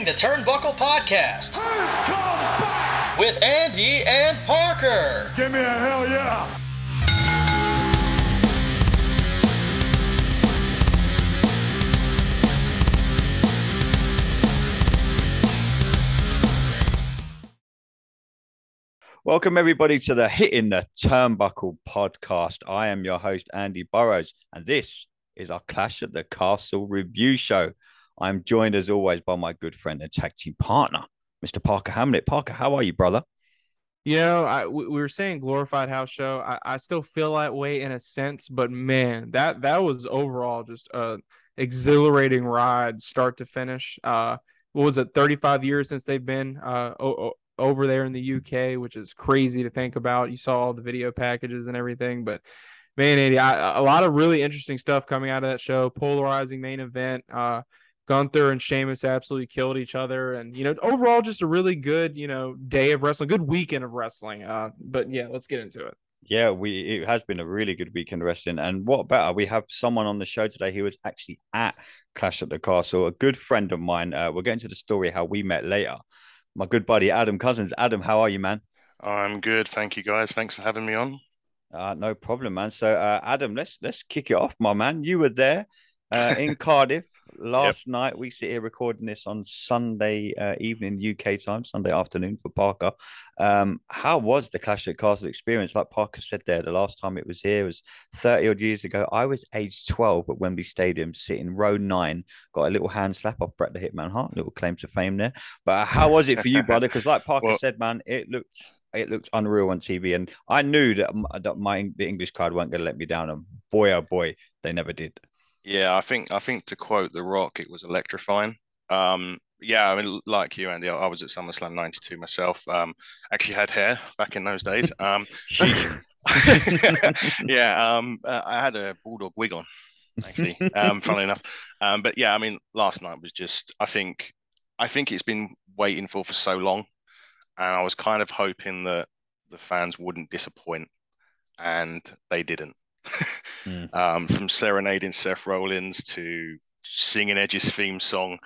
Hitting the Turnbuckle Podcast with Andy and Parker. Give me a hell yeah. Welcome, everybody, to the Hitting the Turnbuckle podcast. I am your host, Andy Burrows, and this is our Clash at the Castle review show. I'm joined, as always, by my good friend and tag team partner, Mr. Parker Hamlet. Parker, how are you, brother? You know, I, we were saying glorified house show. I, I still feel that way in a sense, but man, that that was overall just a exhilarating ride, start to finish. Uh, what was it? 35 years since they've been uh, o- over there in the UK, which is crazy to think about. You saw all the video packages and everything, but man, Andy, I, a lot of really interesting stuff coming out of that show. Polarizing main event. Uh, Gunther and Sheamus absolutely killed each other, and you know, overall, just a really good, you know, day of wrestling, good weekend of wrestling. Uh, but yeah, let's get into it. Yeah, we it has been a really good weekend of wrestling, and what better? We have someone on the show today who was actually at Clash at the Castle, a good friend of mine. Uh, we're getting to the story how we met later, my good buddy Adam Cousins. Adam, how are you, man? I'm good, thank you, guys. Thanks for having me on. Uh, no problem, man. So, uh, Adam, let's let's kick it off, my man. You were there uh, in Cardiff last yep. night. We sit here recording this on Sunday uh, evening UK time, Sunday afternoon for Parker. Um, how was the Clash at Castle experience? Like Parker said there, the last time it was here was 30 odd years ago. I was age 12 at Wembley Stadium, sitting row nine, got a little hand slap off Bret the Hitman Hart, little claim to fame there. But how was it for you, brother? Because like Parker well, said, man, it looked it looked unreal on TV, and I knew that, that my the English crowd weren't going to let me down, and boy oh boy, they never did. Yeah, I think I think to quote The Rock, it was electrifying. Um, yeah, I mean, like you, Andy, I was at SummerSlam '92 myself. Um, actually had hair back in those days. Um, yeah, um, uh, I had a bulldog wig on, actually. Um, funnily enough, um, but yeah, I mean, last night was just. I think, I think it's been waiting for for so long, and I was kind of hoping that the fans wouldn't disappoint, and they didn't mm. um, from serenading Seth Rollins to singing Edge's theme song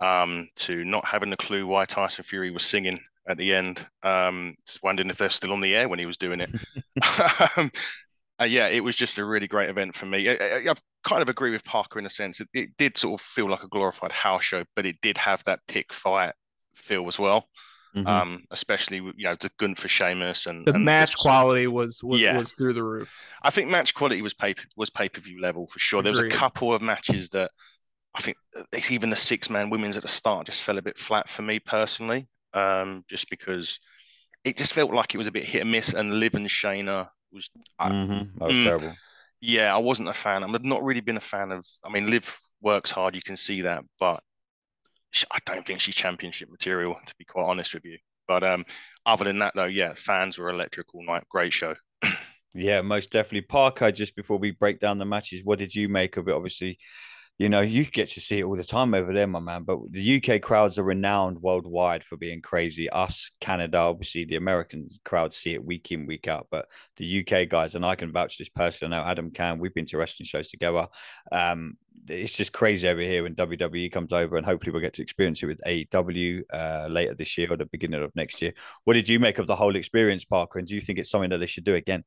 um, to not having a clue why Tyson Fury was singing at the end. Um, just wondering if they're still on the air when he was doing it. um, uh, yeah, it was just a really great event for me. I, I, I kind of agree with Parker in a sense. It, it, did sort of feel like a glorified house show, but it did have that pick fight feel as well. Mm-hmm. Um, especially you know the Gunther Sheamus and the and match quality was was, yeah. was through the roof. I think match quality was pay was pay per view level for sure. Agreed. There was a couple of matches that I think even the six man women's at the start just fell a bit flat for me personally, um, just because it just felt like it was a bit hit and miss. And Liv and Shayna was mm-hmm. that was mm, terrible. Yeah, I wasn't a fan. I've not really been a fan of. I mean, Liv works hard, you can see that, but I don't think she's championship material, to be quite honest with you. But um, other than that, though, yeah, fans were electrical night. Great show. yeah, most definitely. Parker, just before we break down the matches, what did you make of it? Obviously, you know, you get to see it all the time over there, my man. But the UK crowds are renowned worldwide for being crazy. Us, Canada, obviously, the American crowds see it week in, week out. But the UK guys, and I can vouch this personally. Now, Adam can. We've been to wrestling shows together. Um, it's just crazy over here when WWE comes over, and hopefully we'll get to experience it with AEW uh, later this year or the beginning of next year. What did you make of the whole experience, Parker? And do you think it's something that they should do again?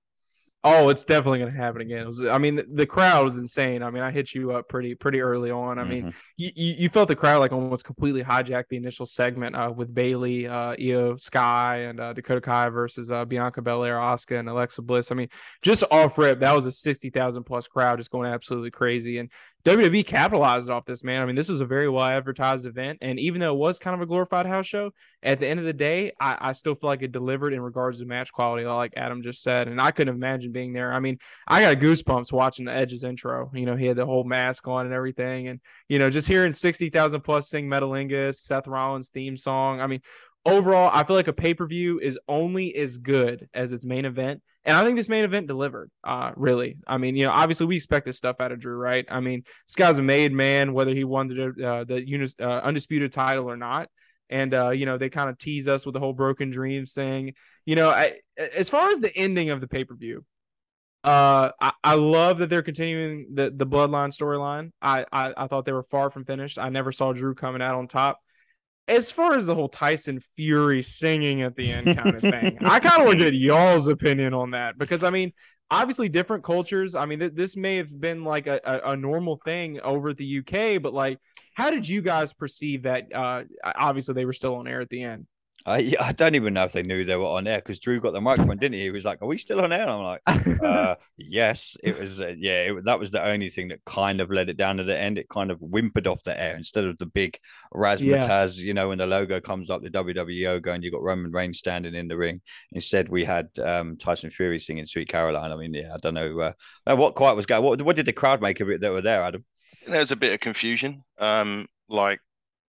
Oh, it's definitely going to happen again. Was, I mean, the, the, crowd was insane. I mean, I hit you up pretty pretty early on. I mm-hmm. mean, you, you felt the crowd like almost completely hijacked the initial segment uh, with Bayley, uh, Iyo Sky, and uh, Dakota Kai versus uh, Bianca Belair, Asuka, and Alexa Bliss. I mean, just off rip, that was a sixty thousand plus crowd, just going absolutely crazy. And WWE capitalized off this, man. I mean, this was a very well advertised event. And even though it was kind of a glorified house show, at the end of the day, I, I, still feel like it delivered in regards to match quality, like Adam just said. And I couldn't imagine being there. I mean, I got goosebumps watching the Edge's intro. You know, he had the whole mask on and everything. And, you know, just hearing 60,000 plus sing Metalingus, Seth Rollins' theme song. I mean, overall, I feel like a pay per view is only as good as its main event. And I think this main event delivered, uh, really. I mean, you know, obviously we expect this stuff out of Drew, right? I mean, this guy's a made man, whether he won the uh, the uh, undisputed title or not. And uh, you know, they kind of tease us with the whole broken dreams thing. You know, I, as far as the ending of the pay per view, uh, I, I love that they're continuing the the bloodline storyline. I, I I thought they were far from finished. I never saw Drew coming out on top. As far as the whole Tyson Fury singing at the end kind of thing, I kind of want to get y'all's opinion on that because I mean, obviously different cultures. I mean, th- this may have been like a, a, a, normal thing over at the UK, but like, how did you guys perceive that? Uh, obviously, they were still on air at the end. I I don't even know if they knew they were on air because Drew got the microphone, didn't he? He was like, "Are we still on air?" And I'm like, uh, "Yes." It was, uh, yeah. It, that was the only thing that kind of let it down to the end. It kind of whimpered off the air instead of the big razzmatazz. Yeah. You know, when the logo comes up, the WWE logo, and you got Roman Reigns standing in the ring. Instead, we had um, Tyson Fury singing "Sweet Caroline." I mean, yeah, I don't know uh, what quite was going. What what did the crowd make of it that were there, Adam? There was a bit of confusion. Um, like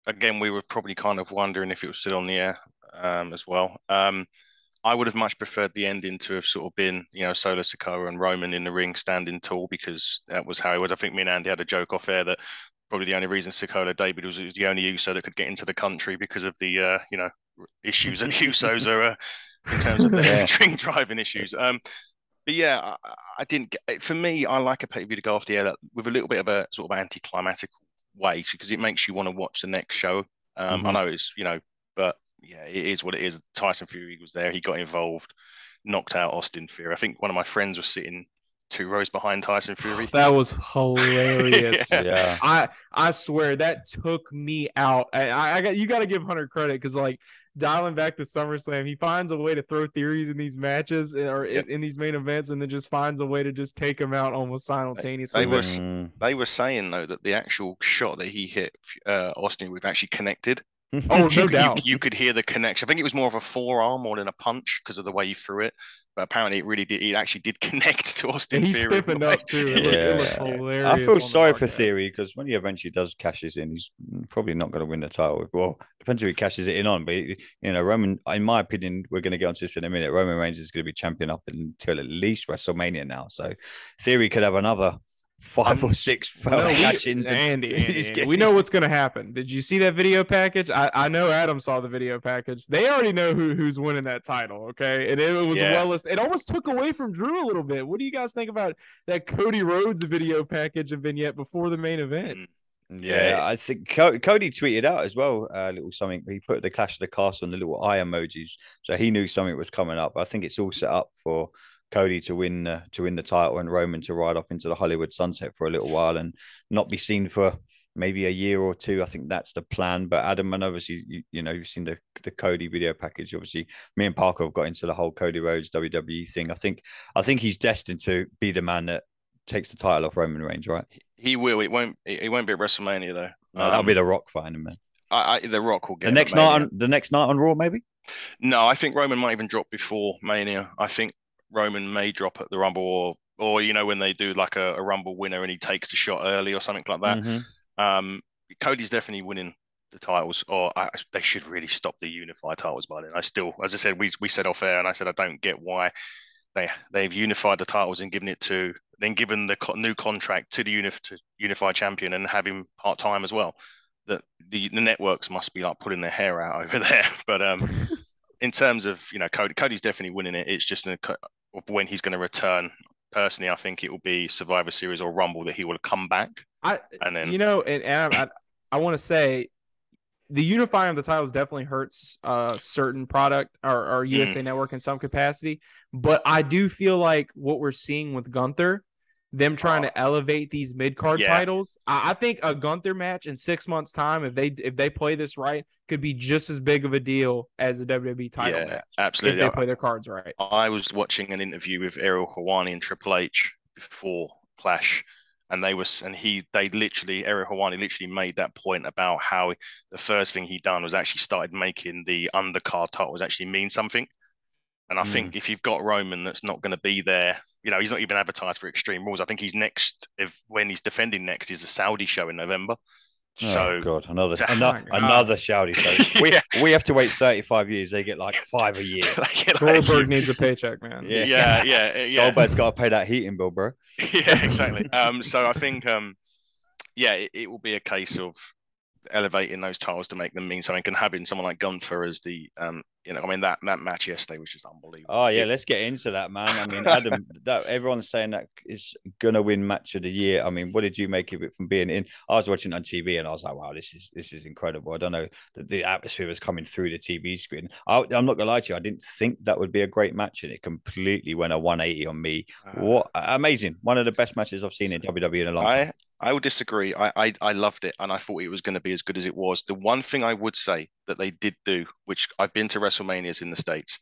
again, we were probably kind of wondering if it was still on the air um, as well. Um, I would have much preferred the ending to have sort of been, you know, Solo Sikoa and Roman in the ring standing tall because that was how it was. I think me and Andy had a joke off air that probably the only reason Sikoa David was, was the only Uso that could get into the country because of the, uh, you know, issues that Usos are uh, in terms of their drink driving issues. Um, but yeah, I, I, didn't. Get, for me, I like a pay per view to go off the air with a little bit of a sort of anticlimactic way because it makes you want to watch the next show. Um, mm-hmm. I know it's you know, yeah, it is what it is. Tyson Fury was there. He got involved, knocked out Austin Theory. I think one of my friends was sitting two rows behind Tyson Fury. That was hilarious. yeah. yeah. I I swear that took me out. I, I got you got to give Hunter credit because like dialing back to SummerSlam, he finds a way to throw theories in these matches or yep. in, in, these main events, and then just finds a way to just take him out almost simultaneously. They, were mm. they were saying though that the actual shot that he hit uh, Austin with actually connected. Oh, no doubt. You, you, could hear the connection. I think it was more of a forearm more than a punch because of the way he threw it. But apparently, it really did. It actually did connect to Austin. And he's Theory stepping up too. It yeah. looked, it hilarious. I feel sorry for Theory because when he eventually does cashes in, he's probably not going to win the title. Well, depends who he cashes it in on. But you know, Roman, in my opinion, we're going to get onto this in a minute. Roman Reigns is going to be champion up until at least WrestleMania now. So Theory could have another five or six no, Andy, Andy, Andy. we know what's going to happen. Did you see that video package? I, I know Adam saw the video package. They already know who who's winning that title. Okay, and it, was yeah. well. It almost took away from Drew a little bit. What do you guys think about that Cody Rhodes video package and vignette before the main event? Mm. Yeah, I think Cody tweeted out as well a uh, little something. He put the Clash of the Castle and the little eye emojis, so he knew something was coming up. I think it's all set up for Cody to win uh, to win the title and Roman to ride off into the Hollywood sunset for a little while and not be seen for maybe a year or two. I think that's the plan. But Adam, and obviously, you, you know, you've seen the the Cody video package. Obviously, me and Parker have got into the whole Cody Rhodes WWE thing. I think I think he's destined to be the man that takes the title off Roman Reigns, right? He will. It won't. It won't be at WrestleMania though. No, um, that'll be the Rock fighting man. I, I, the Rock will get the next night on the next night on Raw, maybe. No, I think Roman might even drop before Mania. I think Roman may drop at the Rumble or or you know when they do like a, a Rumble winner and he takes the shot early or something like that. Mm-hmm. Um, Cody's definitely winning the titles, or I, they should really stop the unified titles by then. I still, as I said, we we said off air, and I said I don't get why they they've unified the titles and given it to then given the co- new contract to the unif- to unified champion and have him part time as well. That the, the networks must be like pulling their hair out over there. But um, in terms of you know Cody, Cody's definitely winning it. It's just a, when he's going to return. Personally, I think it will be Survivor Series or Rumble that he will come back. I and then you know, and, and I, I want to say the unifying of the titles definitely hurts uh certain product or, or USA mm. Network in some capacity, but I do feel like what we're seeing with Gunther them trying oh. to elevate these mid card yeah. titles. I, I, think a Gunther match in six months' time, if they if they play this right, could be just as big of a deal as a WWE title yeah, match. Absolutely, if they play their cards right. I was watching an interview with Ariel Helwani and Triple H before Clash, and they was and he they literally Ariel Helwani literally made that point about how the first thing he done was actually started making the undercard titles actually mean something. And I mm. think if you've got Roman that's not going to be there, you know, he's not even advertised for Extreme Rules. I think he's next, if when he's defending next, is a Saudi show in November. Oh, so God, another another, another Saudi show. We yeah. we have to wait thirty five years. They get like five a year. like, Goldberg needs a paycheck, man. Yeah, yeah, yeah. yeah. Goldberg's got to pay that heating bill, bro. yeah, exactly. Um, so I think um, yeah, it, it will be a case of elevating those titles to make them mean something and having someone like Gunther as the um you know I mean that that match yesterday was just unbelievable. Oh yeah, let's get into that man. I mean Adam that everyone's saying that is gonna win match of the year. I mean, what did you make of it from being in? I was watching on TV and I was like, wow, this is this is incredible. I don't know the, the atmosphere was coming through the TV screen. I, am not gonna lie to you, I didn't think that would be a great match and it completely went a 180 on me. Uh, what amazing! One of the best matches I've seen in WWE in a long time. I would disagree. I, I, I loved it, and I thought it was going to be as good as it was. The one thing I would say that they did do, which I've been to WrestleManias in the states,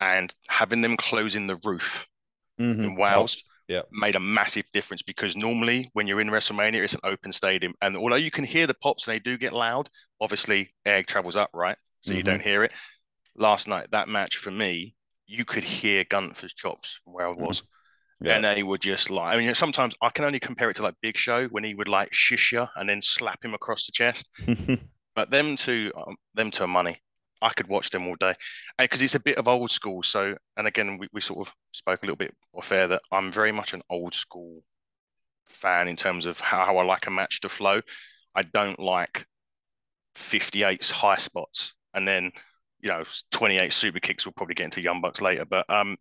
and having them closing the roof mm-hmm. in Wales yeah. made a massive difference because normally when you're in WrestleMania, it's an open stadium, and although you can hear the pops and they do get loud, obviously air travels up, right? So mm-hmm. you don't hear it. Last night, that match for me, you could hear Gunther's chops from where I was. Mm-hmm. Yeah. And they would just like, I mean, sometimes I can only compare it to like Big Show when he would like shish you and then slap him across the chest. but them two, um, them two are money. I could watch them all day because it's a bit of old school. So, and again, we, we sort of spoke a little bit off air that I'm very much an old school fan in terms of how, how I like a match to flow. I don't like 58's high spots and then, you know, 28 super kicks. We'll probably get into Young Bucks later, but um,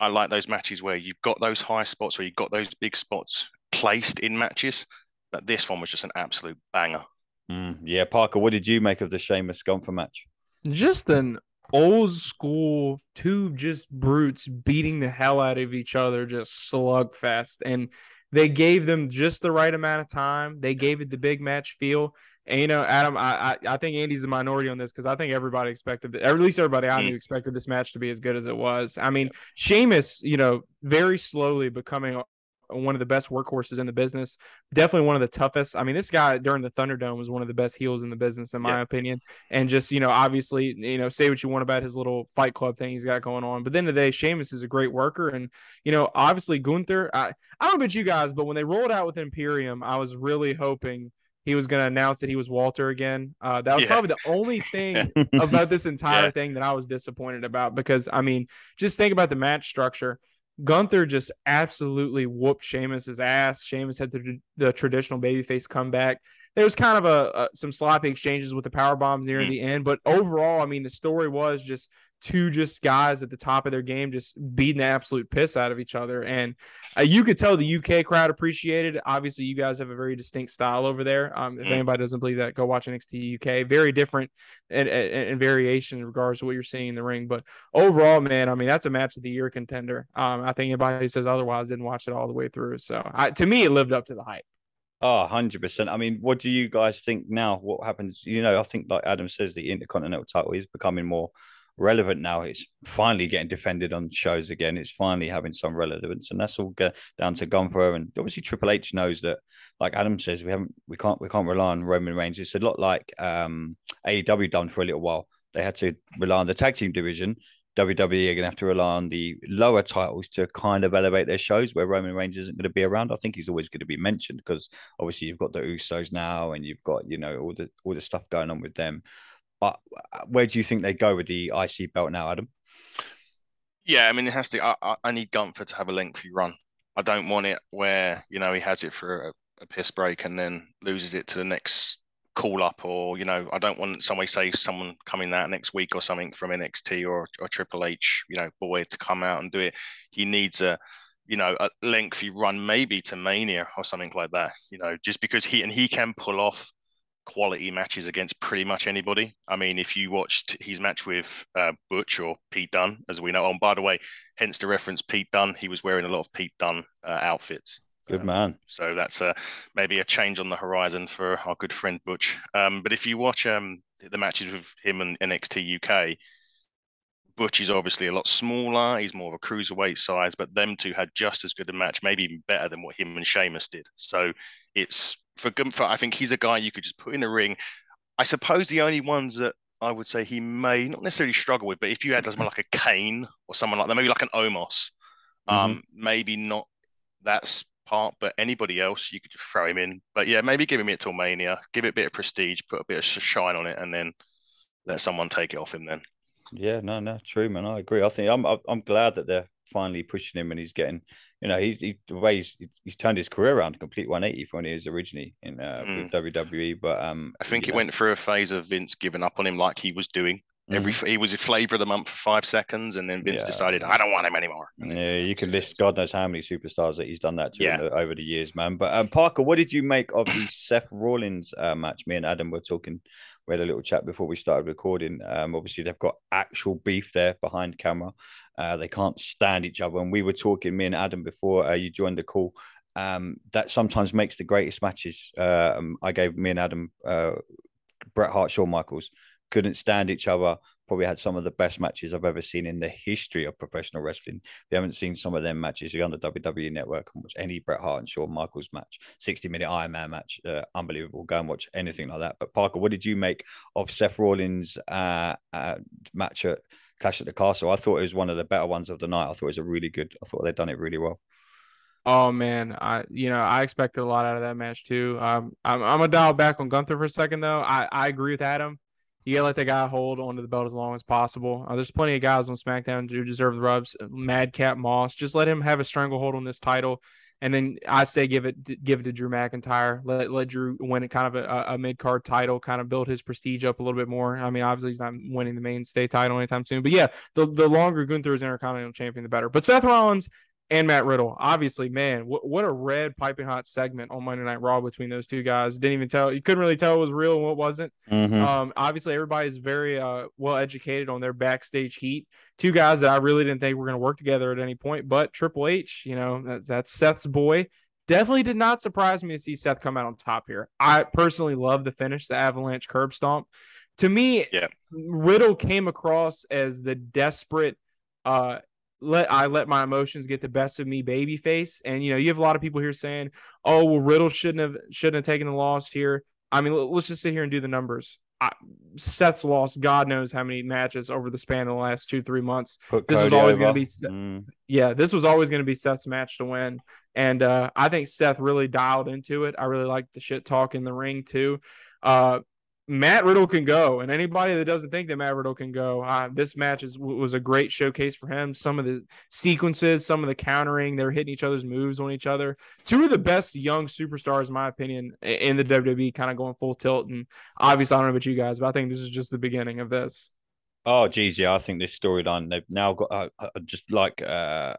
I like those matches where you've got those high spots or you've got those big spots placed in matches. But this one was just an absolute banger. Mm, yeah, Parker, what did you make of the Sheamus Gunther match? Just an old school two just brutes beating the hell out of each other, just slugfest. And they gave them just the right amount of time. They gave it the big match feel. And you know, Adam, I I, I think Andy's a minority on this because I think everybody expected, or at least everybody I knew mm. expected this match to be as good as it was. I mean, Sheamus, you know, very slowly becoming one of the best workhorses in the business. Definitely one of the toughest. I mean, this guy during the Thunderdome was one of the best heels in the business, in my opinion. And just, you know, obviously, you know, say what you want about his little fight club thing he's got going on. But then today, Sheamus is a great worker. And, you know, obviously Gunther, I, I don't know about you guys, but when they rolled out with Imperium, I was really hoping he was going to announce that he was Walter again. Uh, that was yeah. probably the only thing about this entire yeah. thing that I was disappointed about because, I mean, just think about the match structure. Gunther just absolutely whooped Sheamus's ass. Sheamus had the, the traditional babyface comeback. There was kind of a, a some sloppy exchanges with the power bombs near mm. the end, but overall, I mean, the story was just two just guys at the top of their game just beating the absolute piss out of each other and uh, you could tell the uk crowd appreciated it obviously you guys have a very distinct style over there um, if mm. anybody doesn't believe that go watch nxt uk very different and, and, and, variation in regards to what you're seeing in the ring but overall man i mean that's a match of the year contender um, i think anybody who says otherwise didn't watch it all the way through so I, to me it lived up to the hype Oh, 100%. I mean, what do you guys think now? What happens? You know, I think, like Adam says, the Intercontinental title is becoming more relevant now. It's finally getting defended on shows again. It's finally having some relevance, and that's all down to Gunther. And obviously, Triple H knows that, like Adam says, we haven't, we can't, we can't rely on Roman Reigns. It's a lot like um, AEW done for a little while. They had to rely on the tag team division. WWE are going to have to rely on the lower titles to kind of elevate their shows where Roman Reigns isn't going to be around. I think he's always going to be mentioned because obviously you've got the Usos now and you've got, you know, all the all the stuff going on with them. But uh, where do you think they go with the IC belt now, Adam? Yeah, I mean, it has to. I, I need Gunther to have a lengthy run. I don't want it where you know he has it for a, a piss break and then loses it to the next call up, or you know, I don't want somebody say someone coming that next week or something from NXT or or Triple H, you know, boy to come out and do it. He needs a you know a lengthy run, maybe to Mania or something like that. You know, just because he and he can pull off quality matches against pretty much anybody. I mean, if you watched his match with uh, Butch or Pete Dunne, as we know, oh, and by the way, hence the reference Pete Dunne, he was wearing a lot of Pete Dunne uh, outfits. Good um, man. So that's uh, maybe a change on the horizon for our good friend Butch. Um, but if you watch um, the matches with him and NXT UK, Butch is obviously a lot smaller. He's more of a cruiserweight size, but them two had just as good a match, maybe even better than what him and Sheamus did. So it's for Gunther, I think he's a guy you could just put in a ring. I suppose the only ones that I would say he may not necessarily struggle with, but if you had someone like a Kane or someone like that, maybe like an Omos, mm-hmm. um, maybe not that part, but anybody else you could just throw him in. But yeah, maybe give him it till Mania, give it a bit of prestige, put a bit of shine on it, and then let someone take it off him. Then. Yeah, no, no, true, man. I agree. I think I'm I'm glad that they're finally pushing him, and he's getting, you know, he's he, the way he's he's turned his career around, complete 180 from when he was originally in uh, mm. WWE. But um, I think he know. went through a phase of Vince giving up on him, like he was doing. Every mm-hmm. he was a flavor of the month for five seconds, and then Vince yeah. decided I don't want him anymore. Yeah, you can list God knows how many superstars that he's done that to yeah. the, over the years, man. But um, Parker, what did you make of the Seth Rollins uh, match? Me and Adam were talking. We had a little chat before we started recording. Um, obviously they've got actual beef there behind camera. Uh, they can't stand each other. And we were talking, me and Adam, before uh, you joined the call. Um, that sometimes makes the greatest matches. Uh, I gave me and Adam uh, Bret Hart, Shawn Michaels couldn't stand each other. Probably had some of the best matches I've ever seen in the history of professional wrestling. If you haven't seen some of them matches, you're on the WWE network and watch any Bret Hart and Shawn Michaels match, 60 minute Iron Man match. Uh, unbelievable. Go and watch anything like that. But Parker, what did you make of Seth Rollins' uh, uh, match at Clash at the Castle? I thought it was one of the better ones of the night. I thought it was a really good, I thought they'd done it really well. Oh man, I you know I expected a lot out of that match too. Um, I'm I'm gonna dial back on Gunther for a second though. I I agree with Adam you gotta let the guy hold onto the belt as long as possible. Uh, there's plenty of guys on SmackDown who deserve the rubs. Madcap Moss, just let him have a stranglehold on this title, and then I say give it give it to Drew McIntyre. Let let Drew win it kind of a, a mid card title, kind of build his prestige up a little bit more. I mean, obviously he's not winning the mainstay title anytime soon, but yeah, the the longer Gunther is Intercontinental Champion, the better. But Seth Rollins and Matt Riddle. Obviously, man, what, what a red piping hot segment on Monday Night Raw between those two guys. Didn't even tell you couldn't really tell what was real and what wasn't. Mm-hmm. Um, obviously, everybody's very uh, well educated on their backstage heat. Two guys that I really didn't think were going to work together at any point, but Triple H, you know, that's, that's Seth's boy. Definitely did not surprise me to see Seth come out on top here. I personally love the finish, the avalanche curb stomp. To me, yeah. Riddle came across as the desperate uh let I let my emotions get the best of me baby face. And you know, you have a lot of people here saying, "Oh, well, Riddle shouldn't have shouldn't have taken the loss here." I mean, let's just sit here and do the numbers. I, Seth's lost God knows how many matches over the span of the last two three months. Put this Cody was always going to be, mm. yeah, this was always going to be Seth's match to win. And uh, I think Seth really dialed into it. I really like the shit talk in the ring too. Uh, Matt Riddle can go, and anybody that doesn't think that Matt Riddle can go, uh, this match is was a great showcase for him. Some of the sequences, some of the countering, they're hitting each other's moves on each other. Two of the best young superstars, in my opinion, in the WWE, kind of going full tilt. And obviously, I don't know about you guys, but I think this is just the beginning of this. Oh, geez, yeah, I think this storyline they've now got uh, just like uh,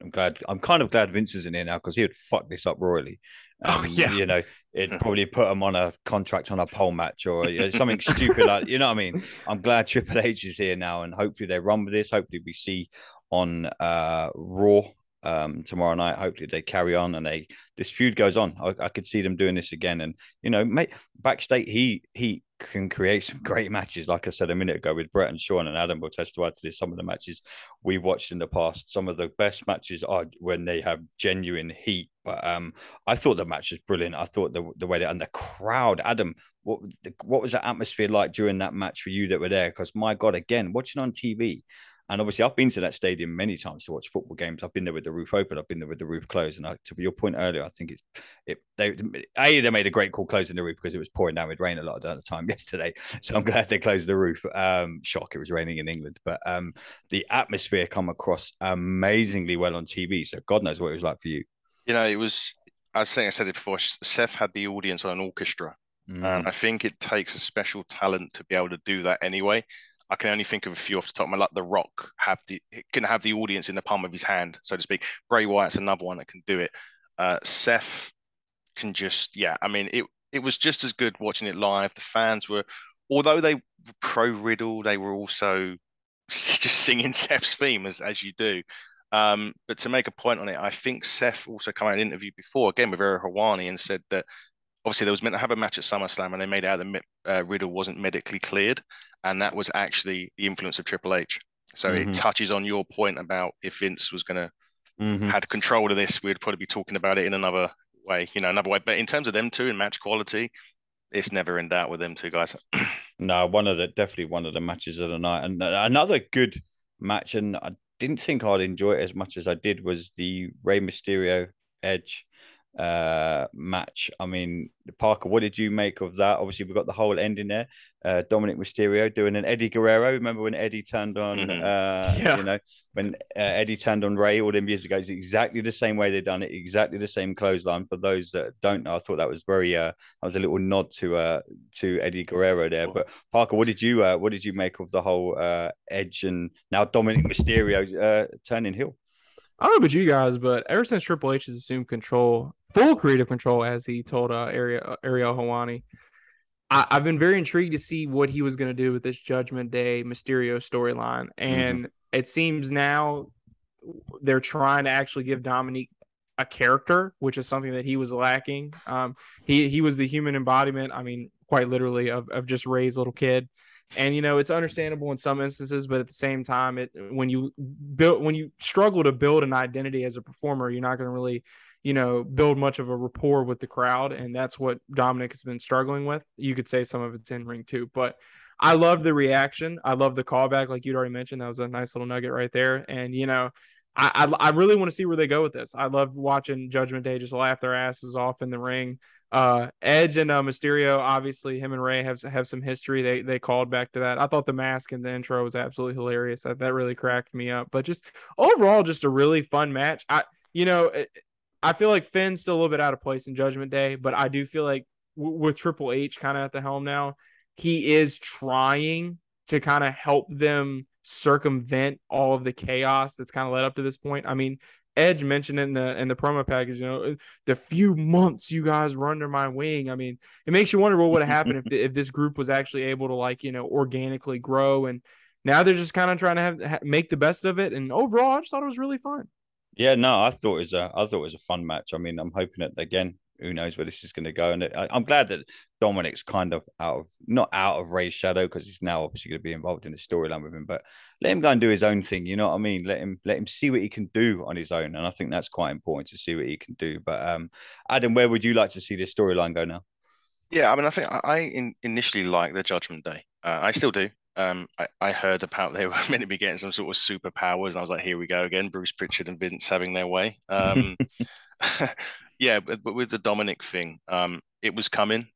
I'm glad. I'm kind of glad Vince is in here now because he would fuck this up royally. Um, oh yeah, you know, it'd probably put him on a contract on a pole match or you know, something stupid like you know what I mean. I'm glad Triple H is here now, and hopefully they run with this. Hopefully we see on uh, Raw um, tomorrow night. Hopefully they carry on and they this feud goes on. I, I could see them doing this again, and you know, mate, backstage he he can create some great matches. Like I said a minute ago with Bret and Shawn and Adam will testify to this. Some of the matches we watched in the past, some of the best matches are when they have genuine heat. But um, I thought the match was brilliant. I thought the the way that and the crowd, Adam, what what was the atmosphere like during that match for you that were there? Because my God, again, watching on TV, and obviously, I've been to that stadium many times to watch football games. I've been there with the roof open. I've been there with the roof closed. And I, to your point earlier, I think it's it. They a they made a great call closing the roof because it was pouring down with rain a lot of the time yesterday. So I'm glad they closed the roof. Um, shock, it was raining in England, but um, the atmosphere come across amazingly well on TV. So God knows what it was like for you. You know, it was. I was saying I said it before. Seth had the audience on an orchestra. Mm. And I think it takes a special talent to be able to do that anyway. I can only think of a few off the top of my like The Rock have the can have the audience in the palm of his hand, so to speak. Bray Wyatt's another one that can do it. Uh, Seth can just yeah. I mean it it was just as good watching it live. The fans were, although they were pro Riddle, they were also just singing Seth's theme as as you do. Um, but to make a point on it, I think Seth also came out in an interview before again with Ariel Helwani and said that obviously there was meant to have a match at SummerSlam and they made out that uh, Riddle wasn't medically cleared, and that was actually the influence of Triple H. So mm-hmm. it touches on your point about if Vince was going to mm-hmm. had control of this, we'd probably be talking about it in another way, you know, another way. But in terms of them two and match quality, it's never in doubt with them two guys. no, one of the definitely one of the matches of the night, and another good match. And I didn't think I'd enjoy it as much as I did was the Rey Mysterio Edge uh, match. I mean, Parker, what did you make of that? Obviously, we got the whole ending there. Uh, Dominic Mysterio doing an Eddie Guerrero. Remember when Eddie turned on, mm-hmm. uh, yeah. you know, when uh, Eddie turned on Rey all them years ago? It's exactly the same way they done it, exactly the same clothesline. For those that don't know, I thought that was very, uh, that was a little nod to uh, to Eddie Guerrero there. But Parker, what did you uh, what did you make of the whole uh, Edge and now Dominic Mysterio uh, turning heel? I don't know about you guys, but ever since Triple H has assumed control, full creative control, as he told uh, Ariel, Ariel Helwani, I, have been very intrigued to see what he was going to do with this Judgment Day Mysterio storyline. Mm-hmm. And mm-hmm. it seems now they're trying to actually give Dominic a character, which is something that he was lacking. Um, he he was the human embodiment. I mean, quite literally of of just Rey's little kid and you know it's understandable in some instances but at the same time it when you build when you struggle to build an identity as a performer you're not going to really you know build much of a rapport with the crowd and that's what dominic has been struggling with you could say some of it's in ring too but i love the reaction i love the callback like you'd already mentioned that was a nice little nugget right there and you know I, I, I really want to see where they go with this. I love watching Judgment Day just laugh their asses off in the ring. Uh, Edge and uh, Mysterio, obviously, him and Rey have have some history. They they called back to that. I thought the mask in the intro was absolutely hilarious. That, that really cracked me up. But just overall, just a really fun match. I you know, I feel like Finn's still a little bit out of place in Judgment Day, but I do feel like w- with Triple H kind of at the helm now, he is trying to kind of help them circumvent all of the chaos that's kind of led up to this point. I mean, Edge mentioned it in the in the promo package, you know, uh, the few months you guys were under my wing. I mean, it makes you wonder what would have happened if if this group was actually able to like you know organically grow. And now they're just kind of trying to have make the best of it. And overall, I just thought it was really fun. Yeah, no, I thought it was a I thought it was a fun match. I mean, I'm hoping that again who knows where this is going to go. And I, am glad that Dominic's kind of out of not out of Rey's shadow because he's now obviously going to be involved in the storyline with him. But let him go and do his own thing. You know what I mean? Let him let him see what he can do on his own. And I think that's quite important to see what he can do. But um, Adam, where would you like to see this storyline go now? Yeah, I mean, I think I in, initially liked the Judgment Day. Uh, I still do. Um, I, I heard about they were meant to be getting some sort of superpowers, and I was like, here we go again. Bruce Pritchard and Vince having their way. Um, yeah, but, but with the Dominic thing, um, it was coming,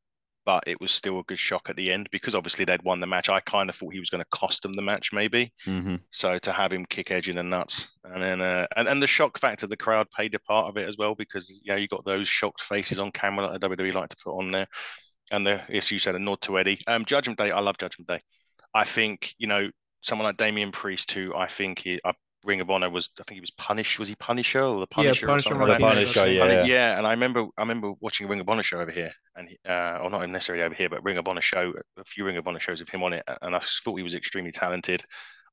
but it was still a good shock at the end because obviously they'd won the match. I kind of thought he was going to cost them the match, maybe. Mm-hmm. So to have him kick Edge in the nuts, and then uh, and and the shock factor, the crowd played a part of it as well because you know you got those shocked faces on camera that WWE like to put on there, and the as you said, a nod to Eddie. Um, Judgment Day, I love Judgment Day. I think you know someone like Damian Priest, who I think he, I Ring of Honor was I think he was Punished was he Punisher or the Punisher? Yeah, Punisher, or Punisher yeah. yeah. And I remember I remember watching a Ring of Honor show over here, and uh, or not necessarily over here, but Ring of Honor show a few Ring of Honor shows of him on it, and I thought he was extremely talented.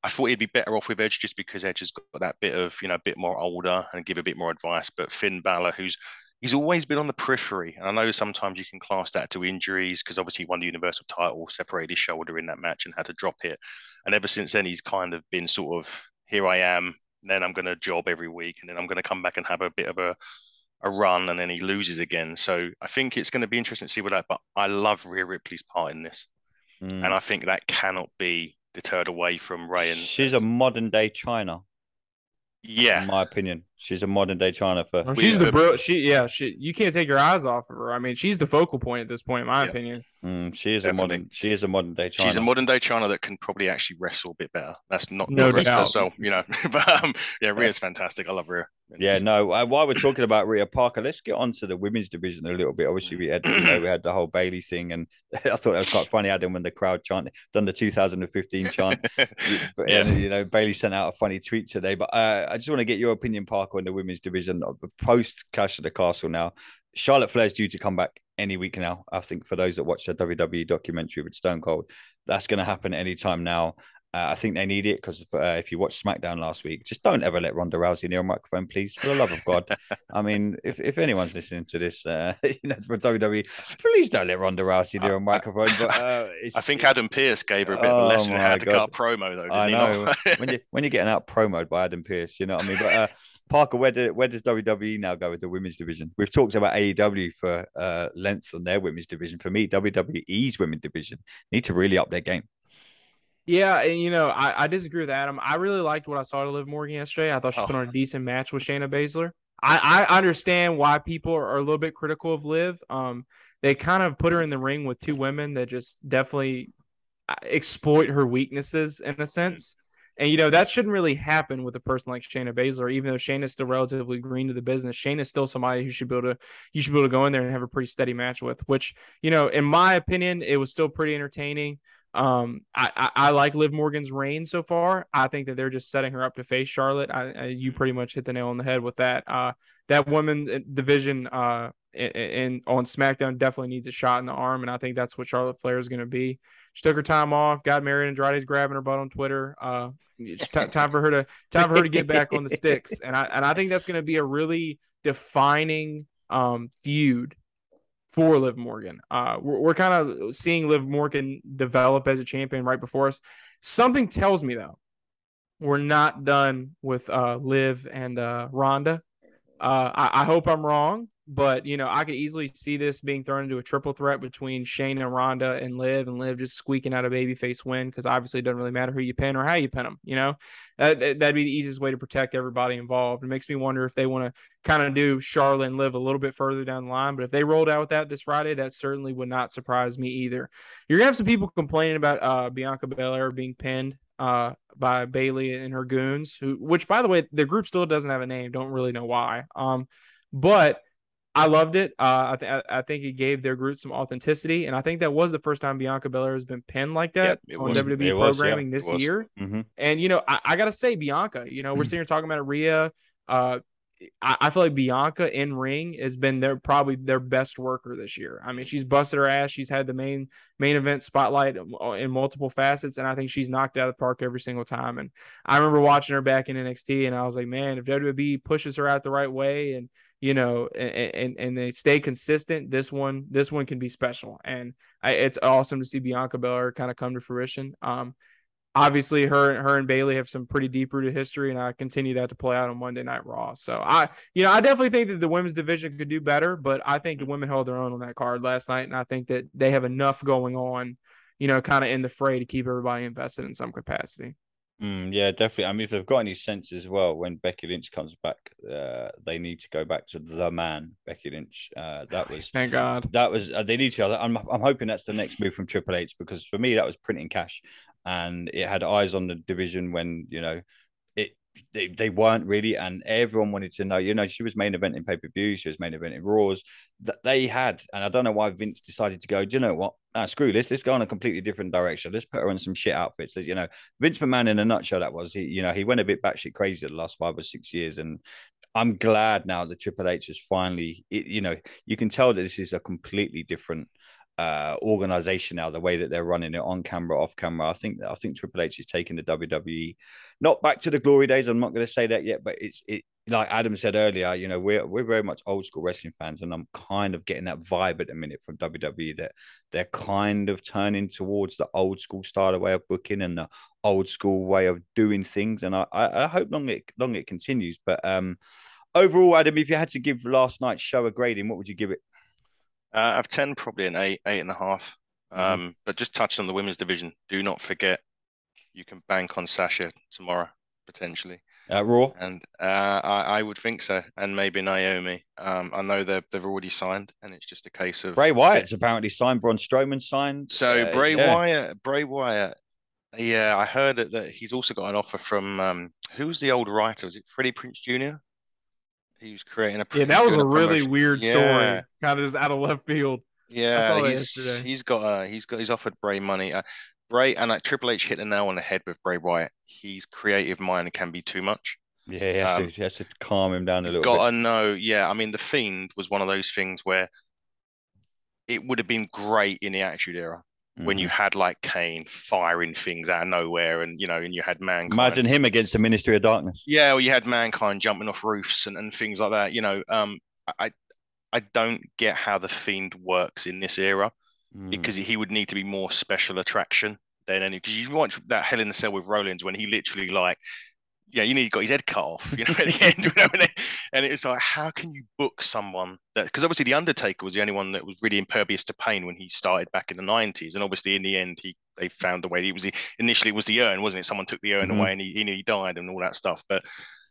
I thought he'd be better off with Edge just because Edge has got that bit of you know a bit more older and give a bit more advice. But Finn Balor, who's he's always been on the periphery. And I know sometimes you can class that to injuries because obviously he won the Universal title, separated his shoulder in that match and had to drop it. And ever since then, he's kind of been sort of here I am, then I'm going to job every week, and then I'm going to come back and have a bit of a a run, and then he loses again. So I think it's going to be interesting to see what that. But I love Rhea Ripley's part in this, mm. and I think that cannot be deterred away from Ray. And she's a modern day Chyna. Yeah, in my opinion, she's a modern day Chyna for. Oh, she's the bro. She yeah. She you can't take your eyes off of her. I mean, she's the focal point at this point, in my yeah. opinion. Mm, she is Definitely. a modern. She is a modern day Chyna. She's a modern day Chyna that can probably actually wrestle a bit better. That's not no doubt. herself, you know. but um, yeah, Rhea's fantastic. I love Rhea. Yeah, no. Uh, while we're talking about Rhea Parker, let's get on to the women's division a little bit. Obviously, we had you know, we had the whole Bayley thing, and I thought that was quite funny. Adam when the crowd chanted, done the 2015 chant. but, yeah. you know, Bayley sent out a funny tweet today. But uh, I just want to get your opinion, Parker, on the women's division post Clash of the Castle. Now, Charlotte Flair's due to come back any week now. I think for those that watch the WWE documentary with Stone Cold, that's going to happen anytime now. Uh, I think they need it because uh, if you watch SmackDown last week, just don't ever let Ronda Rousey near a microphone, please. For the love of God. I mean, if, if anyone's listening to this, uh, you know, for WWE, please don't let Ronda Rousey near a microphone. But uh, I think Adam Pearce gave her a bit oh of a oh lesson how to cut promo, though. I know. when, you, when you're getting out promoed by Adam Pearce, you know what I mean? But uh, Parker, where, do, where does WWE now go with the women's division? We've talked about AEW for uh, length on their women's division. For me, WWE's women's division need to really up their game. Yeah, and you know, I, I disagree with Adam. I really liked what I saw to Liv Morgan yesterday. I thought she oh. put on a decent match with Shayna Baszler. I, I understand why people are, a little bit critical of Liv. Um, they kind of put her in the ring with two women that just definitely uh, exploit her weaknesses in a sense. And you know that shouldn't really happen with a person like Shayna Baszler, even though Shayna's still relatively green to the business. Shayna's still somebody who should be able to you should be able to go in there and have a pretty steady match with. Which you know, in my opinion, it was still pretty entertaining. Um, I, I, I, like Liv Morgan's reign so far. I think that they're just setting her up to face Charlotte. I, I, you pretty much hit the nail on the head with that. Uh, that women uh, division uh in, on SmackDown definitely needs a shot in the arm, and I think that's what Charlotte Flair is going to be. She took her time off, got married, and Andrade's grabbing her butt on Twitter. Uh, t- time for her to time for her to get back on the sticks, and I and I think that's going to be a really defining um feud for Liv Morgan. Uh, we're, we're kind of seeing Liv Morgan develop as a champion right before us. Something tells me though, we're not done with uh, Liv and uh, Ronda. Uh, I, I, hope I'm wrong, but you know I could easily see this being thrown into a triple threat between Shane and Ronda and Liv, and Liv just squeaking out a babyface win because obviously it doesn't really matter who you pin or how you pin them. You know, that, that'd be the easiest way to protect everybody involved. It makes me wonder if they want to kind of do Charlotte and Liv a little bit further down the line. But if they rolled out with that this Friday, that certainly would not surprise me either. You're gonna have some people complaining about uh, Bianca Belair being pinned uh, by Bayley and her goons, who, which by the way, the group still doesn't have a name. Don't really know why. Um, but I loved it. Uh, I, th- I think it gave their group some authenticity, and I think that was the first time Bianca Belair has been pinned like that yeah, on was, WWE programming was, yeah, this year. Mm-hmm. And you know, I, I, gotta say, Bianca. You know, we're sitting here talking about Rhea. Uh, I, I feel like Bianca in ring has been their probably their best worker this year. I mean, she's busted her ass. She's had the main main event spotlight in multiple facets, and I think she's knocked out of the park every single time. And I remember watching her back in NXT, and I was like, man, if WWE pushes her out the right way, and you know, and and, and they stay consistent, this one this one can be special. And I, it's awesome to see Bianca Belair kind of come to fruition. Um, obviously her her and Bayley have some pretty deep rooted history, and I continue that to play out on Monday Night Raw. So I, you know, I definitely think that the women's division could do better, but I think the women held their own on that card last night, and I think that they have enough going on, you know, kind of in the fray to keep everybody invested in some capacity. Mm, yeah, definitely. I mean, if they've got any sense as well, when Becky Lynch comes back, uh, they need to go back to the man, Becky Lynch. Uh, that was thank God. That was uh, they need to. I'm I'm hoping that's the next move from Triple H because for me that was printing cash and it had eyes on the division when you know it they, they weren't really and everyone wanted to know you know she was main event in pay-per-view she was main event in raws that they had and i don't know why vince decided to go do you know what? Nah, screw this let's go in a completely different direction let's put her in some shit outfits you know. Vince mcmahon in a nutshell that was he you know he went a bit batshit crazy the last five or six years and i'm glad now that triple h is finally you know you can tell that this is a completely different uh, organization now, the way that they're running it on camera, off camera. I think I think Triple H is taking the WWE not back to the glory days. I'm not going to say that yet, but it's it like Adam said earlier. You know, we're we're very much old school wrestling fans, and I'm kind of getting that vibe at the minute from WWE that they're kind of turning towards the old school style of way of booking and the old school way of doing things. And I I, I hope long it long it continues. But um, overall, Adam, if you had to give last night's show a grading, what would you give it? Uh, I've 10, probably an eight, eight and a half. Mm-hmm. Um, but just touched on the women's division. Do not forget, you can bank on Sasha tomorrow potentially. At Raw, and uh, I, I, would think so, and maybe Naomi. Um, I know they've they've already signed, and it's just a case of Bray Wyatt's apparently signed. Braun Strowman signed. So uh, Bray yeah. Wyatt, Bray Wyatt. Yeah, I heard that, that he's also got an offer from um, who's the old writer? Was it Freddie Prinze Jr.? He was creating a yeah that was a, a really weird yeah. story kind of just out of left field. Yeah he's he's got uh he's got he's offered Bray money uh, Bray and like Triple H hit the nail on the head with Bray Wyatt. His creative mind can be too much. Yeah he has, um, to, he has to calm him down a little bit. got to know yeah I mean the Fiend was one of those things where it would have been great in the Attitude Era when you mm-hmm. had like Kane firing things out of nowhere, and you know, and you had mankind. Imagine him against the Ministry of Darkness. Yeah, well, you had mankind jumping off roofs and, and things like that. You know, um, I I don't get how the Fiend works in this era mm. because he would need to be more special attraction than any. Because you watch that Hell in the Cell with Rollins when he literally like yeah, you know, he got his head cut off, you know, at the end, you know, and, it, and it was like, how can you book someone that? Because obviously, the Undertaker was the only one that was really impervious to pain when he started back in the '90s, and obviously, in the end, he they found a way. He was the, initially it was the urn, wasn't it? Someone took the urn mm-hmm. away, and he, he he died, and all that stuff. But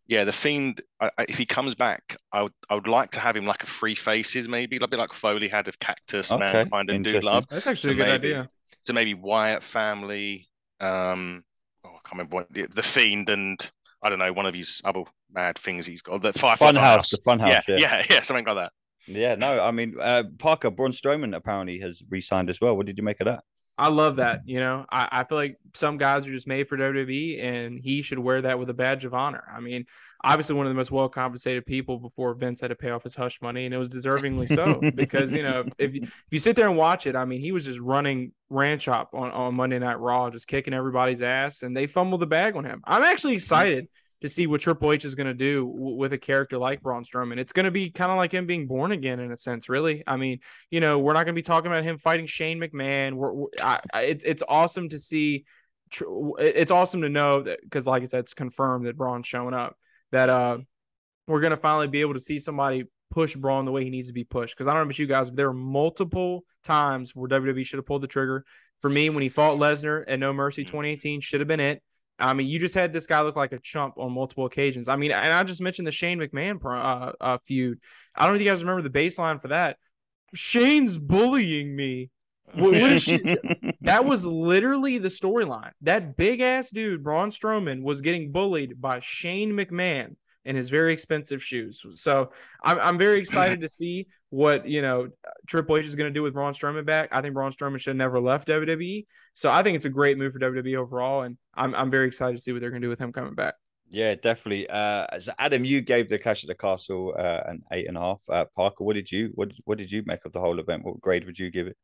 Yeah, the Fiend. I, if he comes back, I would I would like to have him like a free faces, maybe a bit like Foley had of Cactus, okay. Mankind, and Dude Love. That's actually so a good maybe, idea. So maybe Wyatt family. Um, oh, I can't remember what the, the Fiend and I don't know one of his other mad things he's got. The Fun House, the Fun House. Yeah, yeah, yeah, yeah, something like that. Yeah, no, I mean uh, Parker Braun Strowman apparently has re-signed as well. What did you make of that? I love that. You know, I, I feel like some guys are just made for WWE, and he should wear that with a badge of honor. I mean, obviously one of the most well compensated people before Vince had to pay off his hush money, and it was deservingly so because you know if you, if you sit there and watch it, I mean, he was just running ranch up on, on Monday Night Raw, just kicking everybody's ass, and they fumbled the bag on him. I'm actually excited to see what Triple H is going to do w- with a character like Braun Strowman. It's going to be kind of like him being born again in a sense, really. I mean, you know, we're not going to be talking about him fighting Shane McMahon. We're, we're I, I, it, it's awesome to see. It's awesome to know that because, like I said, it's confirmed that Braun's showing up. That uh, we're going to finally be able to see somebody push Braun the way he needs to be pushed. Because I don't know about you guys, but there are multiple times where WWE should have pulled the trigger. For me, when he fought Lesnar at No Mercy 2018, should have been it. I mean, you just had this guy look like a chump on multiple occasions. I mean, and I just mentioned the Shane McMahon uh, uh, feud. I don't know if you guys remember the baseline for that. Shane's bullying me. What, what is she? that was literally the storyline. That big ass dude, Braun Strowman, was getting bullied by Shane McMahon in his very expensive shoes. So I'm, I'm very excited to see what you know Triple H is going to do with Braun Strowman back. I think Braun Strowman should have never left WWE. So I think it's a great move for WWE overall, and I'm I'm very excited to see what they're going to do with him coming back. Yeah, definitely. Uh, so Adam, you gave the Clash at the Castle uh, an eight and a half. Uh, Parker, what did you what what did you make of the whole event? What grade would you give it?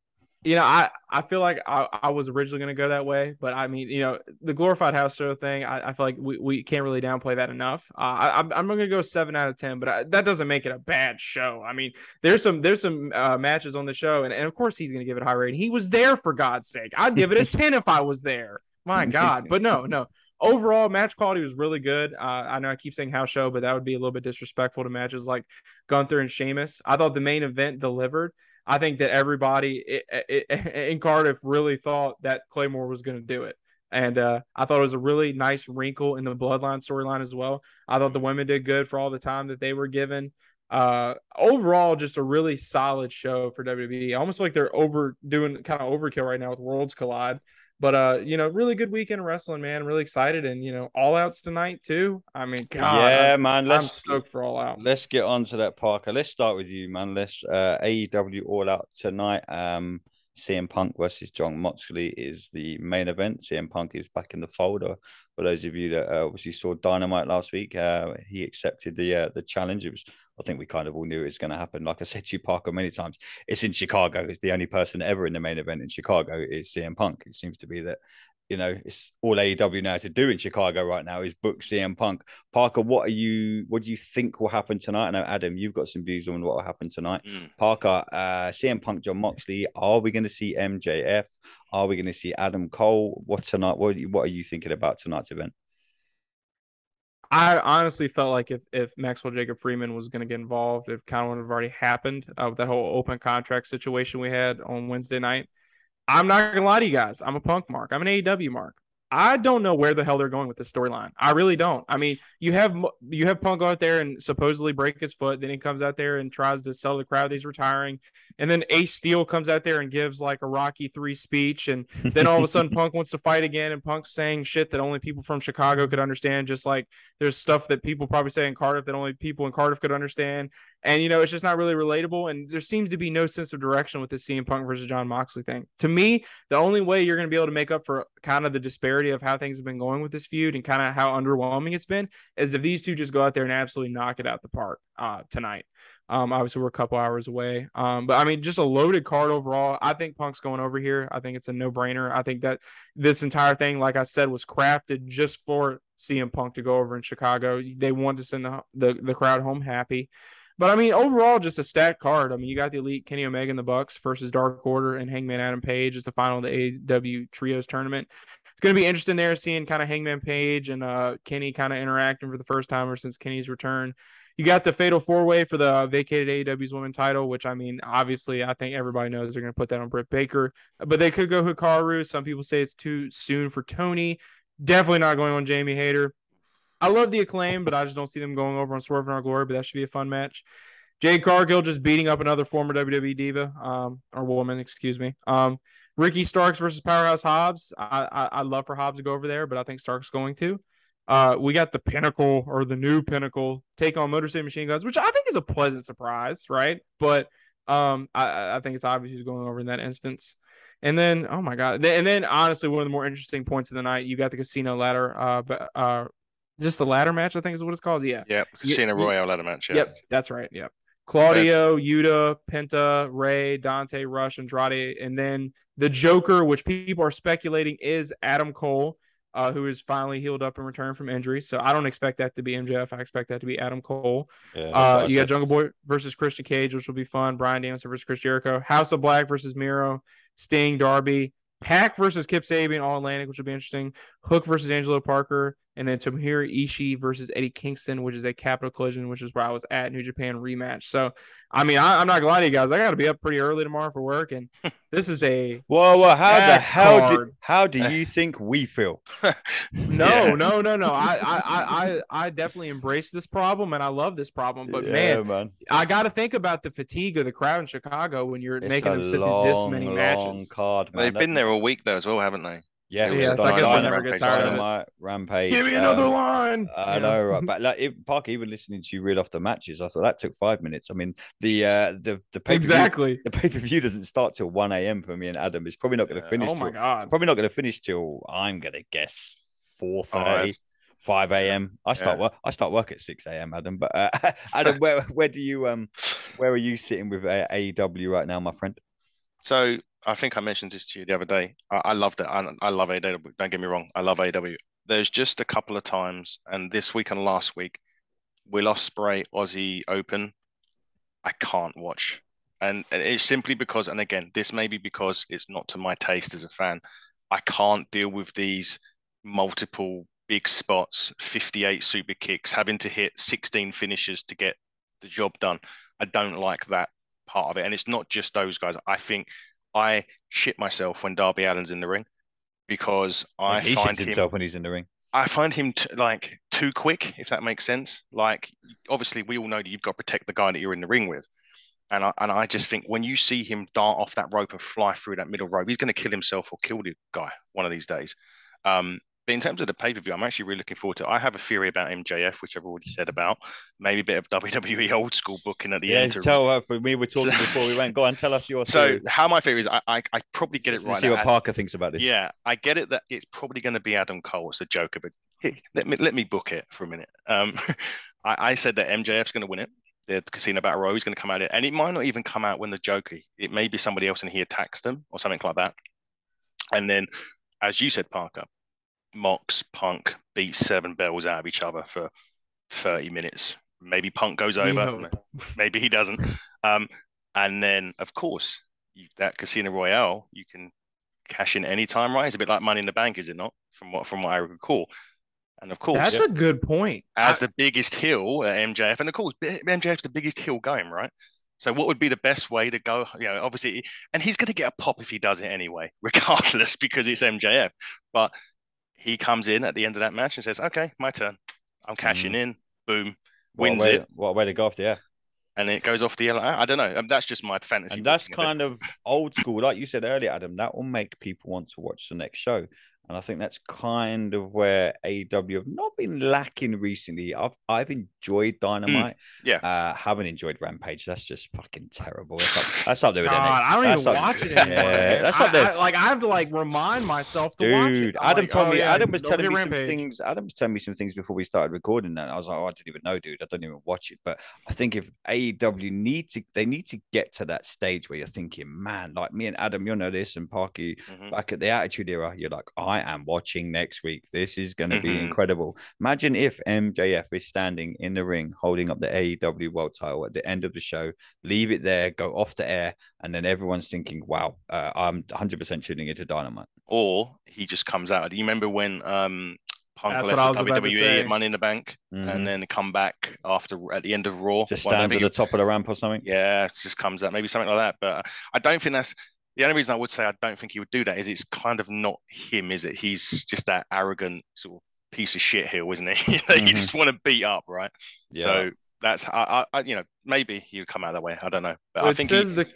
You know, I, I feel like I, I was originally going to go that way, but I mean, you know, the glorified house show thing, I, I feel like we, we can't really downplay that enough. Uh, I, I'm, I'm going to go seven out of 10, but I, that doesn't make it a bad show. I mean, there's some, there's some uh, matches on the show and, and of course he's going to give it a high rating. He was there for God's sake. I'd give it a 10 if I was there. My God. But no, no, overall match quality was really good. Uh, I know I keep saying house show, but that would be a little bit disrespectful to matches like Gunther and Sheamus. I thought the main event delivered. I think that everybody in Cardiff really thought that Claymore was going to do it. And uh, I thought it was a really nice wrinkle in the bloodline storyline as well. I thought the women did good for all the time that they were given. Uh, overall, just a really solid show for WWE. Almost like they're overdoing kind of overkill right now with Worlds Collide. But uh, you know, really good weekend of wrestling, man. Really excited, and you know, all outs tonight too. I mean, God, yeah, I'm, man. Let's I'm stoked for all out. Let's get on to that, Parker. Let's start with you, man. Let's uh, AEW All Out tonight. Um, CM Punk versus Jon Moxley is the main event. CM Punk is back in the folder. For those of you that uh, obviously saw Dynamite last week, uh, he accepted the uh, the challenge. It was I think we kind of all knew it was going to happen. Like I said to you, Parker, many times, it's in Chicago. It's the only person ever in the main event in Chicago is CM Punk. It seems to be that, you know, it's all AEW now to do in Chicago right now is book CM Punk. Parker, what are you? What do you think will happen tonight? I know Adam, you've got some views on what will happen tonight. Mm. Parker, uh, CM Punk, Jon Moxley. Are we going to see MJF? Are we going to see Adam Cole? What tonight? What, what are you thinking about tonight's event? I honestly felt like if if Maxwell Jacob Freeman was going to get involved, it kind of would have already happened uh, with that whole open contract situation we had on Wednesday night. I'm not gonna lie to you guys. I'm a punk mark. I'm an AEW mark. I don't know where the hell they're going with this storyline. I really don't. I mean, you have you have Punk out there and supposedly break his foot, then he comes out there and tries to sell the crowd he's retiring, and then Ace Steel comes out there and gives like a Rocky three speech, and then all of a sudden Punk wants to fight again, and Punk's saying shit that only people from Chicago could understand. Just like there's stuff that people probably say in Cardiff that only people in Cardiff could understand, and you know it's just not really relatable. And there seems to be no sense of direction with this CM Punk versus Jon Moxley thing. To me, the only way you're going to be able to make up for kind of the disparity of how things have been going with this feud and kind of how underwhelming it's been is if these two just go out there and absolutely knock it out the park uh, tonight. Um, obviously we're a couple hours away. Um, but I mean, just a loaded card overall. I think Punk's going over here. I think it's a no brainer. I think that this entire thing, like I said, was crafted just for CM Punk to go over in Chicago. They wanted to send the, the, the crowd home happy. But I mean, overall, just a stacked card. I mean, you got the elite Kenny Omega and the Bucks versus Dark Order and Hangman Adam Page as the final of the AEW Trios tournament it's going to be interesting there seeing kind of Hangman Page and uh, Kenny kind of interacting for the first time or since Kenny's return. You got the fatal four way for the vacated AEW's women title, which I mean, obviously, I think everybody knows they're going to put that on Britt Baker, but they could go Hikaru. Some people say it's too soon for Toni. Definitely not going on Jamie Hayter. I love the acclaim, but I just don't see them going over on Swerve in Our Glory. But that should be a fun match. Jade Cargill just beating up another former WWE diva, um, or woman, excuse me. Um, Ricky Starks versus Powerhouse Hobbs. I, I I love for Hobbs to go over there, but I think Starks going to. Uh, we got the Pinnacle or the new Pinnacle take on Motor City Machine Guns, which I think is a pleasant surprise, right? But um, I, I think it's obvious who's going over in that instance. And then, oh my god, and then honestly, one of the more interesting points of the night, you got the Casino Ladder, uh, but uh, just the ladder match, I think is what it's called. Yeah, yeah, Casino Royale ladder match. Yeah. Yep, that's right. Yep. Claudio, Yuta, Penta, Rey, Dante, Rush, Andrade, and then the Joker, which people are speculating is Adam Cole uh, who is finally healed up and returned from injury. So I don't expect that to be MJF. I expect that to be Adam Cole. Yeah, uh, you got Jungle Boy versus Christian Cage, which will be fun. Bryan Danielson versus Chris Jericho. House of Black versus Miro. Sting, Darby. PAC versus Kip Sabian, All Atlantic, which will be interesting. Hook versus Angelo Parker and then Tomohiro Ishii versus Eddie Kingston, which is a capital collision, which is where I was at New Japan rematch. So, I mean, I, am not gonna lie to you guys, I got to be up pretty early tomorrow for work, and this is a whoa, whoa, how the hell do how do you think we feel? no, yeah. no, no, no. I, I, I, I definitely embrace this problem, and I love this problem. But yeah, man, man, I got to think about the fatigue of the crowd in Chicago when you're it's making them sit through this many matches. Card, man. They've been there a week though as well, haven't they? Yeah, yeah. So I guess they never get tired of it. Rampage. Give me another um, line. I yeah. know, right? but like it, Park, even listening to you read off the matches, I thought that took five minutes. I mean, the uh the the pay exactly the pay per view doesn't start till one a.m. for me and Adam. It's probably not going to finish. Oh my till, god! Probably not going to finish till I'm going to guess four thirty. 5 a.m. I start yeah. work. I start work at 6 a.m. Adam, but uh, Adam, where where do you um where are you sitting with uh, AEW right now, my friend? So I think I mentioned this to you the other day. I, I loved it. I, I love AW. Don't get me wrong. I love AW. There's just a couple of times, and this week and last week, Will Ospreay Aussie Open. I can't watch, and, and it's simply because, and again, this may be because it's not to my taste as a fan. I can't deal with these multiple big spots, 58 super kicks, having to hit 16 finishes to get the job done. I don't like that part of it. And it's not just those guys. I think I shit myself when Darby Allin's in the ring because I he find him, himself when he's in the ring. I find him t- like too quick, if that makes sense. Like, obviously, we all know that you've got to protect the guy that you're in the ring with. And I, and I just think when you see him dart off that rope and fly through that middle rope, he's going to kill himself or kill the guy one of these days. Um, but in terms of the pay per view, I'm actually really looking forward to. It. I have a theory about MJF, which I've already said about. Maybe a bit of WWE old school booking at the yeah, end. To... Tell her for me, we're talking before we went. Go on, tell us your. So how my theory is, I I, I probably get it right. See what Parker thinks about this. Yeah, I get it that it's probably going to be Adam Cole. It's a Joker, but hey, let me let me book it for a minute. Um, I, I said that MJF's going to win it. The casino battle royal is going to come out, it, and it might not even come out when the Joker. It may be somebody else, and he attacks them or something like that. And then, as you said, Parker, Mox, Punk beat seven bells out of each other for 30 minutes. Maybe Punk goes over, maybe he doesn't. Um, and then, of course, you, that Casino Royale, you can cash in any time, right? It's a bit like Money in the Bank, is it not? From what from what I recall. And of course, that's a good point. As I... the biggest hill at MJF, and of course, MJF's the biggest hill going, right? So, what would be the best way to go? You know, obviously, and he's going to get a pop if he does it anyway, regardless, because it's MJF. But he comes in at the end of that match and says, "Okay, my turn. I'm cashing mm. in. Boom, wins what way, it. What way to go off the air? And it goes off the air. I don't know. Um, that's just my fantasy. And that's kind of old school, like you said earlier, Adam. That will make people want to watch the next show. And I think that's kind of where AEW have not been lacking recently. I've I've enjoyed hmm. Dynamite. Mm, yeah. Uh, haven't enjoyed Rampage. That's just fucking terrible. That's up, that's up there with God, I don't that's even up, watch it anymore. Yeah, that's up there. I, I, like I have to like remind myself to Dude, watch it. Adam like, told oh, me. Yeah, Adam was telling me Rampage. some things. Adam was telling me some things before we started recording. That I was like, oh, I didn't even know, dude. I don't even watch it. But I think if AEW need to, they need to get to that stage where you're thinking, man, like me and Adam, you know this, and Parky mm-hmm. back at the Attitude Era, you're like, I am watching next week week. This is going to be mm-hmm. incredible. Imagine if MJF is standing in the ring holding up the AEW World title at the end of the show, leave it there, go off the air, and then everyone's thinking, wow, uh, I'm 100% tuning into Dynamite. Or he just comes out. Do you remember when um, Punk That's left WWE at Money in the Bank, mm-hmm. and then come back after at the end of Raw. Just stands at the top of the ramp or something. Yeah, just comes out maybe something like that. But I don't think that's the only reason I would say I don't think he would do that is it's kind of not him, is it? He's just that arrogant sort of piece of shit heel, isn't he? you mm-hmm. just want to beat up, right? Yeah. So that's I, I, you know maybe he'll come out that way. I don't know, but well, I think says he, the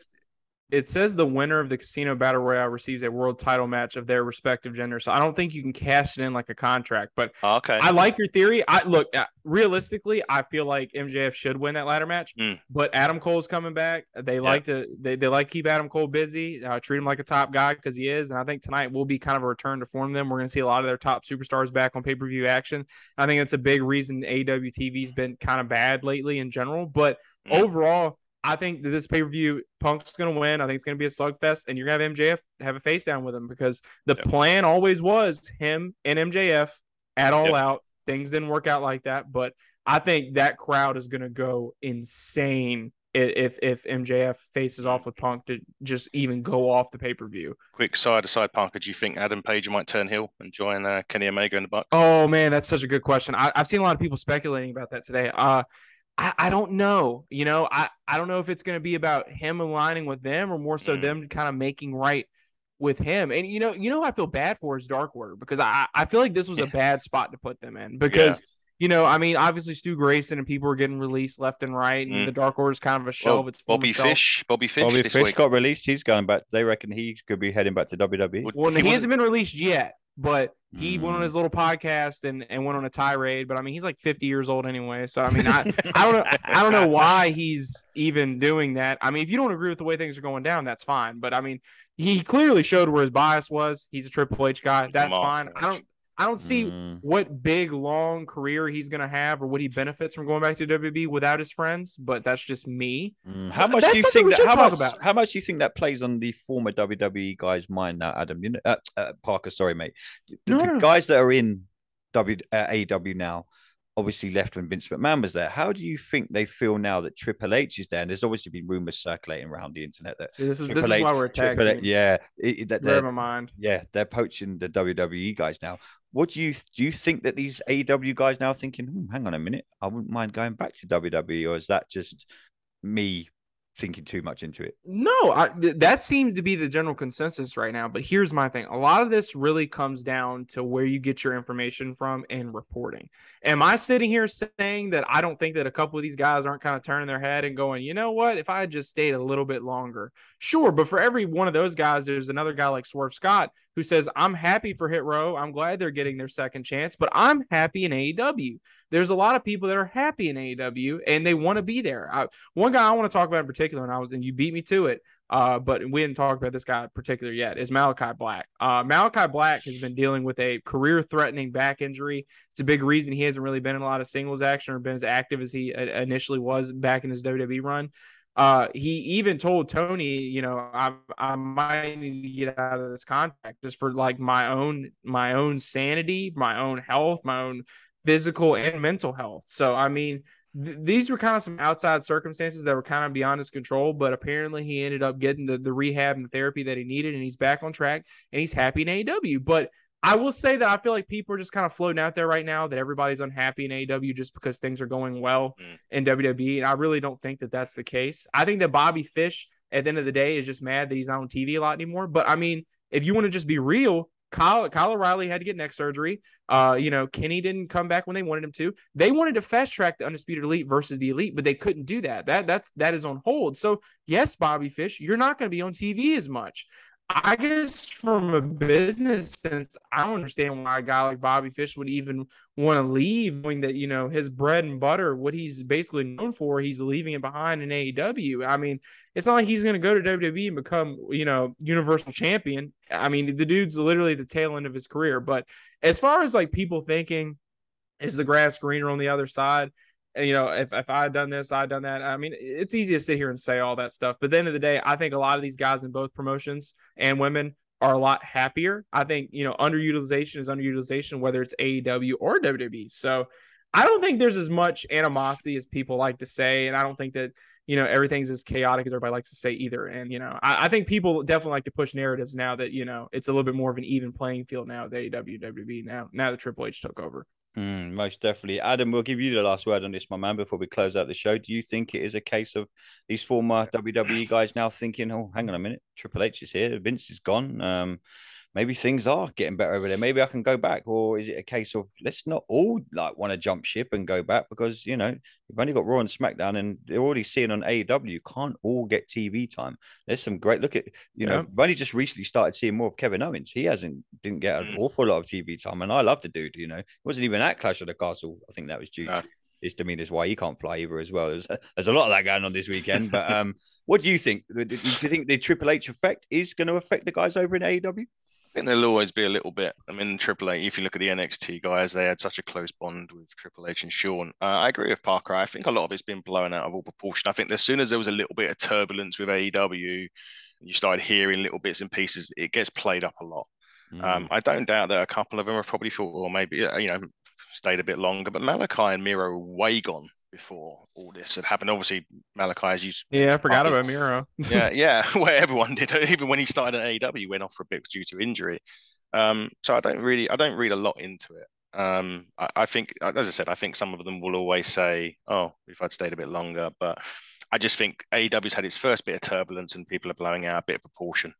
it says the winner of the casino battle royale receives a world title match of their respective gender. So I don't think you can cash it in like a contract. But oh, okay, I like your theory. I look uh, realistically, I feel like MJF should win that ladder match. Mm. But Adam Cole's coming back. They yeah. like to they, they like keep Adam Cole busy, uh, treat him like a top guy because he is. And I think tonight will be kind of a return to form. Them we're going to see a lot of their top superstars back on pay per view action. I think that's a big reason AEW TV's been kind of bad lately in general. But mm. overall I think that this pay per view, Punk's going to win. I think it's going to be a slugfest, and you're going to have MJF have a face down with him because the yep. plan always was him and MJF at all yep. out. Things didn't work out like that, but I think that crowd is going to go insane if if MJF faces off with Punk to just even go off the pay per view. Quick side aside, Parker, do you think Adam Page might turn heel and join uh, Kenny Omega in the Bucks? Oh man, that's such a good question. I, have seen a lot of people speculating about that today. Uh, I, I don't know. You know, I, I don't know if it's going to be about him aligning with them or more so mm. them kind of making right with him. And you know, you know, I feel bad for his Dark Order because I, I feel like this was a bad spot to put them in because. Yeah. You know, I mean, obviously Stu Grayson and people were getting released left and right, and mm. the Dark Order is kind of a show well, of its Bobby Fish, Bobby Fish, Bobby Fish week. got released. He's going back. They reckon he could be heading back to WWE. Well, he, he hasn't been released yet but he mm. went on his mm. little podcast and, and went on a tirade. But I mean, he's like 50 years old anyway. So I mean, I, I don't know I don't know why he's even doing that. I mean, if you don't agree with the way things are going down, that's fine. But I mean, he clearly showed where his bias was. He's a Triple H guy. That's fine. I don't I don't see mm. what big long career he's gonna have or what he benefits from going back to WWE without his friends, but that's just me. Mm. How much do you think that how much, about. how much do you think that plays on the former WWE guy's mind now, Adam? You know, uh, uh, Parker, sorry, mate. The, no, the no. guys that are in W uh, AEW now, obviously left when Vince McMahon was there. How do you think they feel now that Triple H is there? And there's obviously been rumors circulating around the internet that See, this is Triple this is why we're attacking. yeah, it, that they're, my mind. Yeah, they're poaching the WWE guys now. What do you do? You think that these AEW guys now thinking, hmm, hang on a minute, I wouldn't mind going back to WWE, or is that just me thinking too much into it. No, I, th- that seems to be the general consensus right now. But here's my thing: a lot of this really comes down to where you get your information from and reporting. Am I sitting here saying that I don't think that a couple of these guys aren't kind of turning their head and going, you know what? If I just stayed a little bit longer, sure. But for every one of those guys, there's another guy like Swerve Scott who says, "I'm happy for Hit Row. I'm glad they're getting their second chance, but I'm happy in AEW." there's a lot of people that are happy in AEW and they want to be there. I, one guy I want to talk about in particular, and I was and you beat me to it. Uh, but we didn't talk about this guy in particular yet. Is Malachi Black? Uh, Malachi Black has been dealing with a career-threatening back injury. It's a big reason he hasn't really been in a lot of singles action or been as active as he initially was back in his WWE run. Uh, he even told Tony, you know, I I might need to get out of this contract just for like my own my own sanity, my own health, my own physical and mental health. So, I mean, th- these were kind of some outside circumstances that were kind of beyond his control, but apparently he ended up getting the, the rehab and the therapy that he needed, and he's back on track and he's happy in AEW. But I will say that I feel like people are just kind of floating out there right now that everybody's unhappy in AEW just because things are going well mm. in WWE. And I really don't think that that's the case. I think that Bobby Fish, at the end of the day, is just mad that he's not on TV a lot anymore. But I mean, if you want to just be real, Kyle, Kyle O'Reilly had to get neck surgery. Uh, you know, Kenny didn't come back when they wanted him to. They wanted to fast track the undisputed elite versus the elite, but they couldn't do that. That that's that is on hold. So yes, Bobby Fish, you're not going to be on TV as much. I guess from a business sense, I don't understand why a guy like Bobby Fish would even want to leave, knowing that you know his bread and butter, what he's basically known for, he's leaving it behind in AEW. I mean, it's not like he's going to go to WWE and become you know Universal Champion. I mean, the dude's literally the tail end of his career. But as far as like people thinking, is the grass greener on the other side? You know, if, if I had done this, I had done that. I mean, it's easy to sit here and say all that stuff. But at the end of the day, I think a lot of these guys in both promotions and women are a lot happier. I think, you know, underutilization is underutilization, whether it's AEW or WWE. So I don't think there's as much animosity as people like to say. And I don't think that, you know, everything's as chaotic as everybody likes to say either. And, you know, I, I think people definitely like to push narratives now that, you know, it's a little bit more of an even playing field now with AEW, WWE now, now that Triple H took over. Mm, most definitely. Adam, we'll give you the last word on this, my man, before we close out the show. Do you think it is a case of these former WWE guys now thinking, oh, hang on a minute, Triple H is here, Vince is gone? Um, maybe things are getting better over there. Maybe I can go back, or is it a case of let's not all like want to jump ship and go back because you know you've only got Raw and SmackDown, and they're already seeing on AEW. You can't all get TV time. There's some great look at you know. Yeah. I've only just recently started seeing more of Kevin Owens. He hasn't didn't get an mm. awful lot of TV time, and I love the dude. You know, it wasn't even at Clash of the Castle. I think that was due. to his demeanor why he can't fly either as well. There's, there's a lot of that going on this weekend. But um, what do you think? Do you think the Triple H effect is going to affect the guys over in AEW? I think there'll always be a little bit. I mean, Triple H. If you look at the NXT guys, they had such a close bond with Triple H and Shawn. Uh, I agree with Parker. I think a lot of it's been blown out of all proportion. I think as soon as there was a little bit of turbulence with AEW, you started hearing little bits and pieces. It gets played up a lot. Mm. Um, I don't doubt that a couple of them have probably thought, or maybe you know, stayed a bit longer. But Malachi and Miro way gone before all this had happened. Obviously, Malachi, as you yeah, I forgot about Miro. yeah, yeah, where everyone did. Even when he started at AEW, he went off for a bit due to injury. Um, so I don't really, I don't read a lot into it. Um, I, I, think, as I said, I think some of them will always say, "Oh, if I'd stayed a bit longer," but I just think AEW's had its first bit of turbulence and people are blowing out a bit of proportion.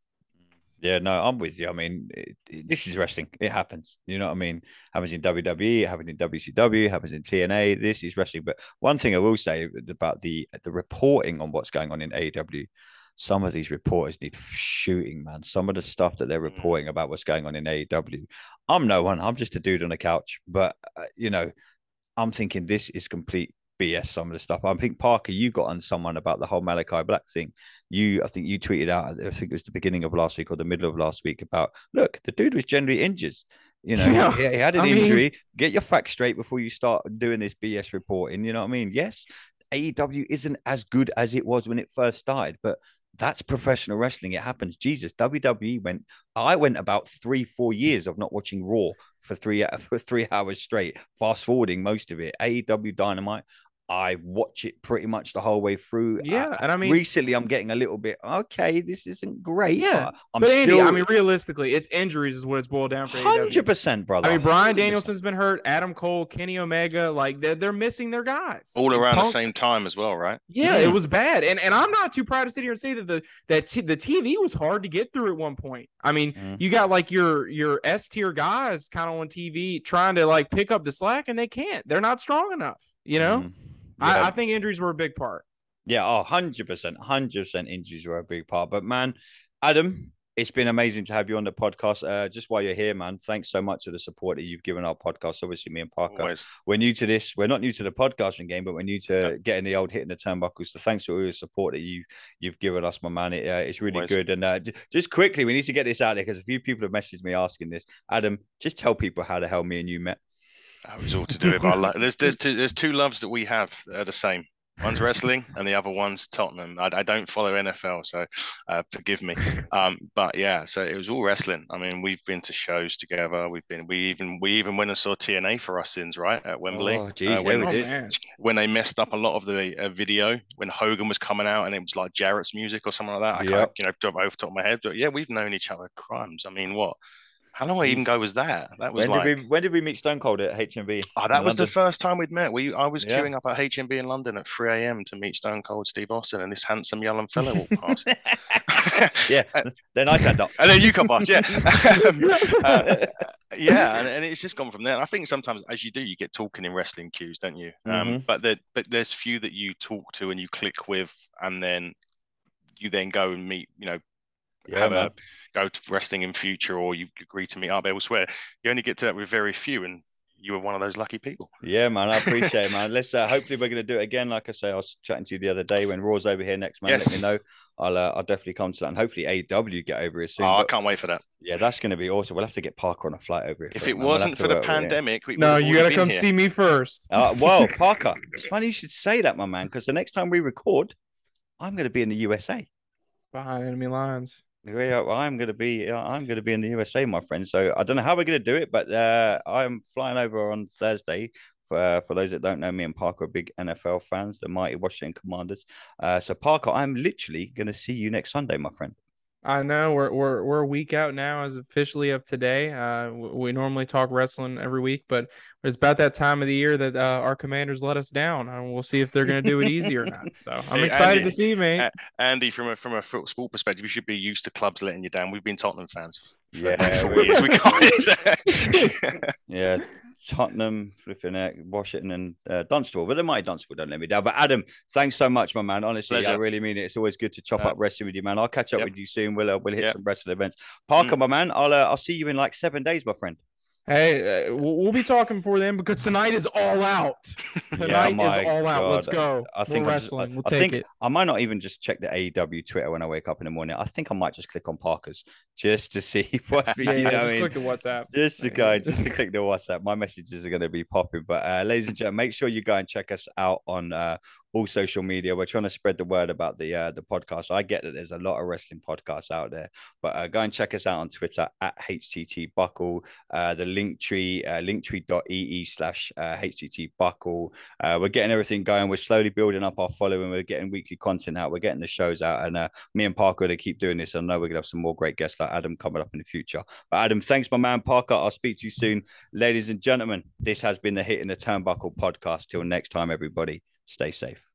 Yeah, no, I'm with you. I mean, it, it, this is wrestling. It happens. You know what I mean? It happens in WWE, it happens in WCW, it happens in TNA. This is wrestling. But one thing I will say about the the reporting on what's going on in AEW, some of these reporters need shooting, man. Some of the stuff that they're mm. reporting about what's going on in AEW. I'm no one. I'm just a dude on a couch. But uh, you know, I'm thinking this is complete BS some of the stuff. I think Parker, you got on someone about the whole Malachi Black thing. You, I think you tweeted out. I think it was the beginning of last week or the middle of last week about look, the dude was generally injured. You know, yeah. he, he, had an I injury. Mean... Get your facts straight before you start doing this BS reporting. You know what I mean? Yes, AEW isn't as good as it was when it first started, but that's professional wrestling. It happens. Jesus, WWE went. I went about three, four years of not watching Raw for three for three hours straight. Fast forwarding most of it. AEW Dynamite. I watch it pretty much the whole way through. Yeah, uh, and I mean, recently I'm getting a little bit okay. This isn't great. Yeah, I'm but Andy, still... I mean, realistically, it's injuries is what it's boiled down for. Hundred percent, brother. I mean, Bryan 100%. Danielson's been hurt. Adam Cole, Kenny Omega, like they're they're missing their guys all around Punk... the same time as well, right? Yeah, it was bad, and and I'm not too proud to sit here and say that the that t- the TV was hard to get through at one point. I mean, mm. you got like your your S tier guys kind of on TV trying to like pick up the slack, and they can't. They're not strong enough. You know. Mm. I, I, think injuries were a big part. Yeah, oh, 100%. 100% injuries were a big part. But man, Adam, it's been amazing to have you on the podcast. Uh, just while you're here, man, thanks so much for the support that you've given our podcast. Obviously, me and Parker, Always. we're new to this. We're not new to the podcasting game, but we're new to yep. getting the old hitting the turnbuckles. So thanks for all your support that you you've given us, my man. It, uh, it's really Always. good. And uh, just quickly, we need to get this out there because a few people have messaged me asking this. Adam, just tell people how the hell me and you met. That was all to do with our love. There's there's two there's two loves that we have that are the same. One's wrestling and the other one's Tottenham. I, I don't follow NFL, so uh, forgive me. Um, but yeah, so it was all wrestling. I mean, we've been to shows together. We've been we even we even went and saw TNA for us sins right at Wembley. Oh, geez, uh, when, yeah, when they messed up a lot of the uh, video when Hogan was coming out and it was like Jarrett's music or something like that. I yep. can't you know off the top of my head, but yeah, we've known each other crimes. I mean, what how long even ago was that? That was when like... did we when did we meet Stone Cold at HMV? Oh, that was London? the first time we'd met. We I was yeah. queuing up at HMV in London at 3 a.m. to meet Stone Cold Steve Austin, and this handsome young fellow walked past. yeah, then I sat up, and then you come past. Yeah, uh, yeah, and, and, it's just gone from there. I think sometimes, as you do, you get talking in wrestling queues, don't you? Um, mm-hmm. but there, but there's few that you talk to and you click with, and then you then go and meet, you know, yeah, have man. a go to wrestling in future or you agree to meet up elsewhere. You only get to that with very few, and you were one of those lucky people. Yeah, man, I appreciate it, man. Let's uh, hopefully we're going to do it again. Like I say, I was chatting to you the other day when Raw's over here next month. Yes. Let me know. I'll uh, I'll definitely come to that, and hopefully AW get over here soon. Oh, but, I can't wait for that. Yeah, that's going to be awesome. We'll have to get Parker on a flight over here. If it, wasn't we'll for the pandemic, we no, you got to come here. see me first. Uh, well, Parker, it's funny you should say that, my man, because the next time we record, I'm going to be in the USA behind enemy lines. I'm going to be I'm going to be in the USA, my friend. So I don't know how we're going to do it, but uh, I'm flying over on Thursday. For, for those that don't know, me and Parker are big NFL fans, the mighty Washington Commanders. Uh, so Parker, I'm literally going to see you next Sunday, my friend. I know we're we're we're a week out now as officially of today. Uh, we normally talk wrestling every week, but it's about that time of the year that uh, our commanders let us down, and we'll see if they're going to do it easy or not. So I'm hey, excited Andy, to see, man. Andy, from a from a sport perspective, you should be used to clubs letting you down. We've been Tottenham fans yeah, four years. We can't. yeah, Tottenham, flipping it, Washington, and uh, Dunstable. But the mighty Dunstable don't let me down. But Adam, thanks so much, my man. Honestly, Pleasure. I really mean it. It's always good to chop uh, up wrestling with you, man. I'll catch up yep. with you soon. We'll uh, we'll hit yep. some wrestling events. Parker, mm. my man, I'll uh, I'll see you in like seven days, my friend. Hey, uh, we'll be talking for them because tonight is all out. Tonight yeah, is all out. Let's go. I think We're wrestling. Just, I, we'll I think it. I might not even just check the AEW Twitter when I wake up in the morning. I think I might just click on Parker's just to see what's yeah, you know, just I mean? click the WhatsApp. Just to go, just to click the WhatsApp. My messages are going to be popping. But uh, ladies and gentlemen, make sure you go and check us out on uh, all social media. We're trying to spread the word about the uh, the podcast. I get that there's a lot of wrestling podcasts out there, but uh, go and check us out on Twitter at HTT Buckle. Uh, the link tree, uh, linktree.ee slash HTT uh, Buckle. Uh, we're getting everything going. We're slowly building up our following. We're getting weekly content out. We're getting the shows out, and uh, me and Parker are going to keep doing this. I know we're gonna have some more great guests like Adam coming up in the future. But Adam, thanks, my man Parker. I'll speak to you soon, ladies and gentlemen. This has been the Hitting the Turnbuckle podcast. Till next time, everybody. Stay safe.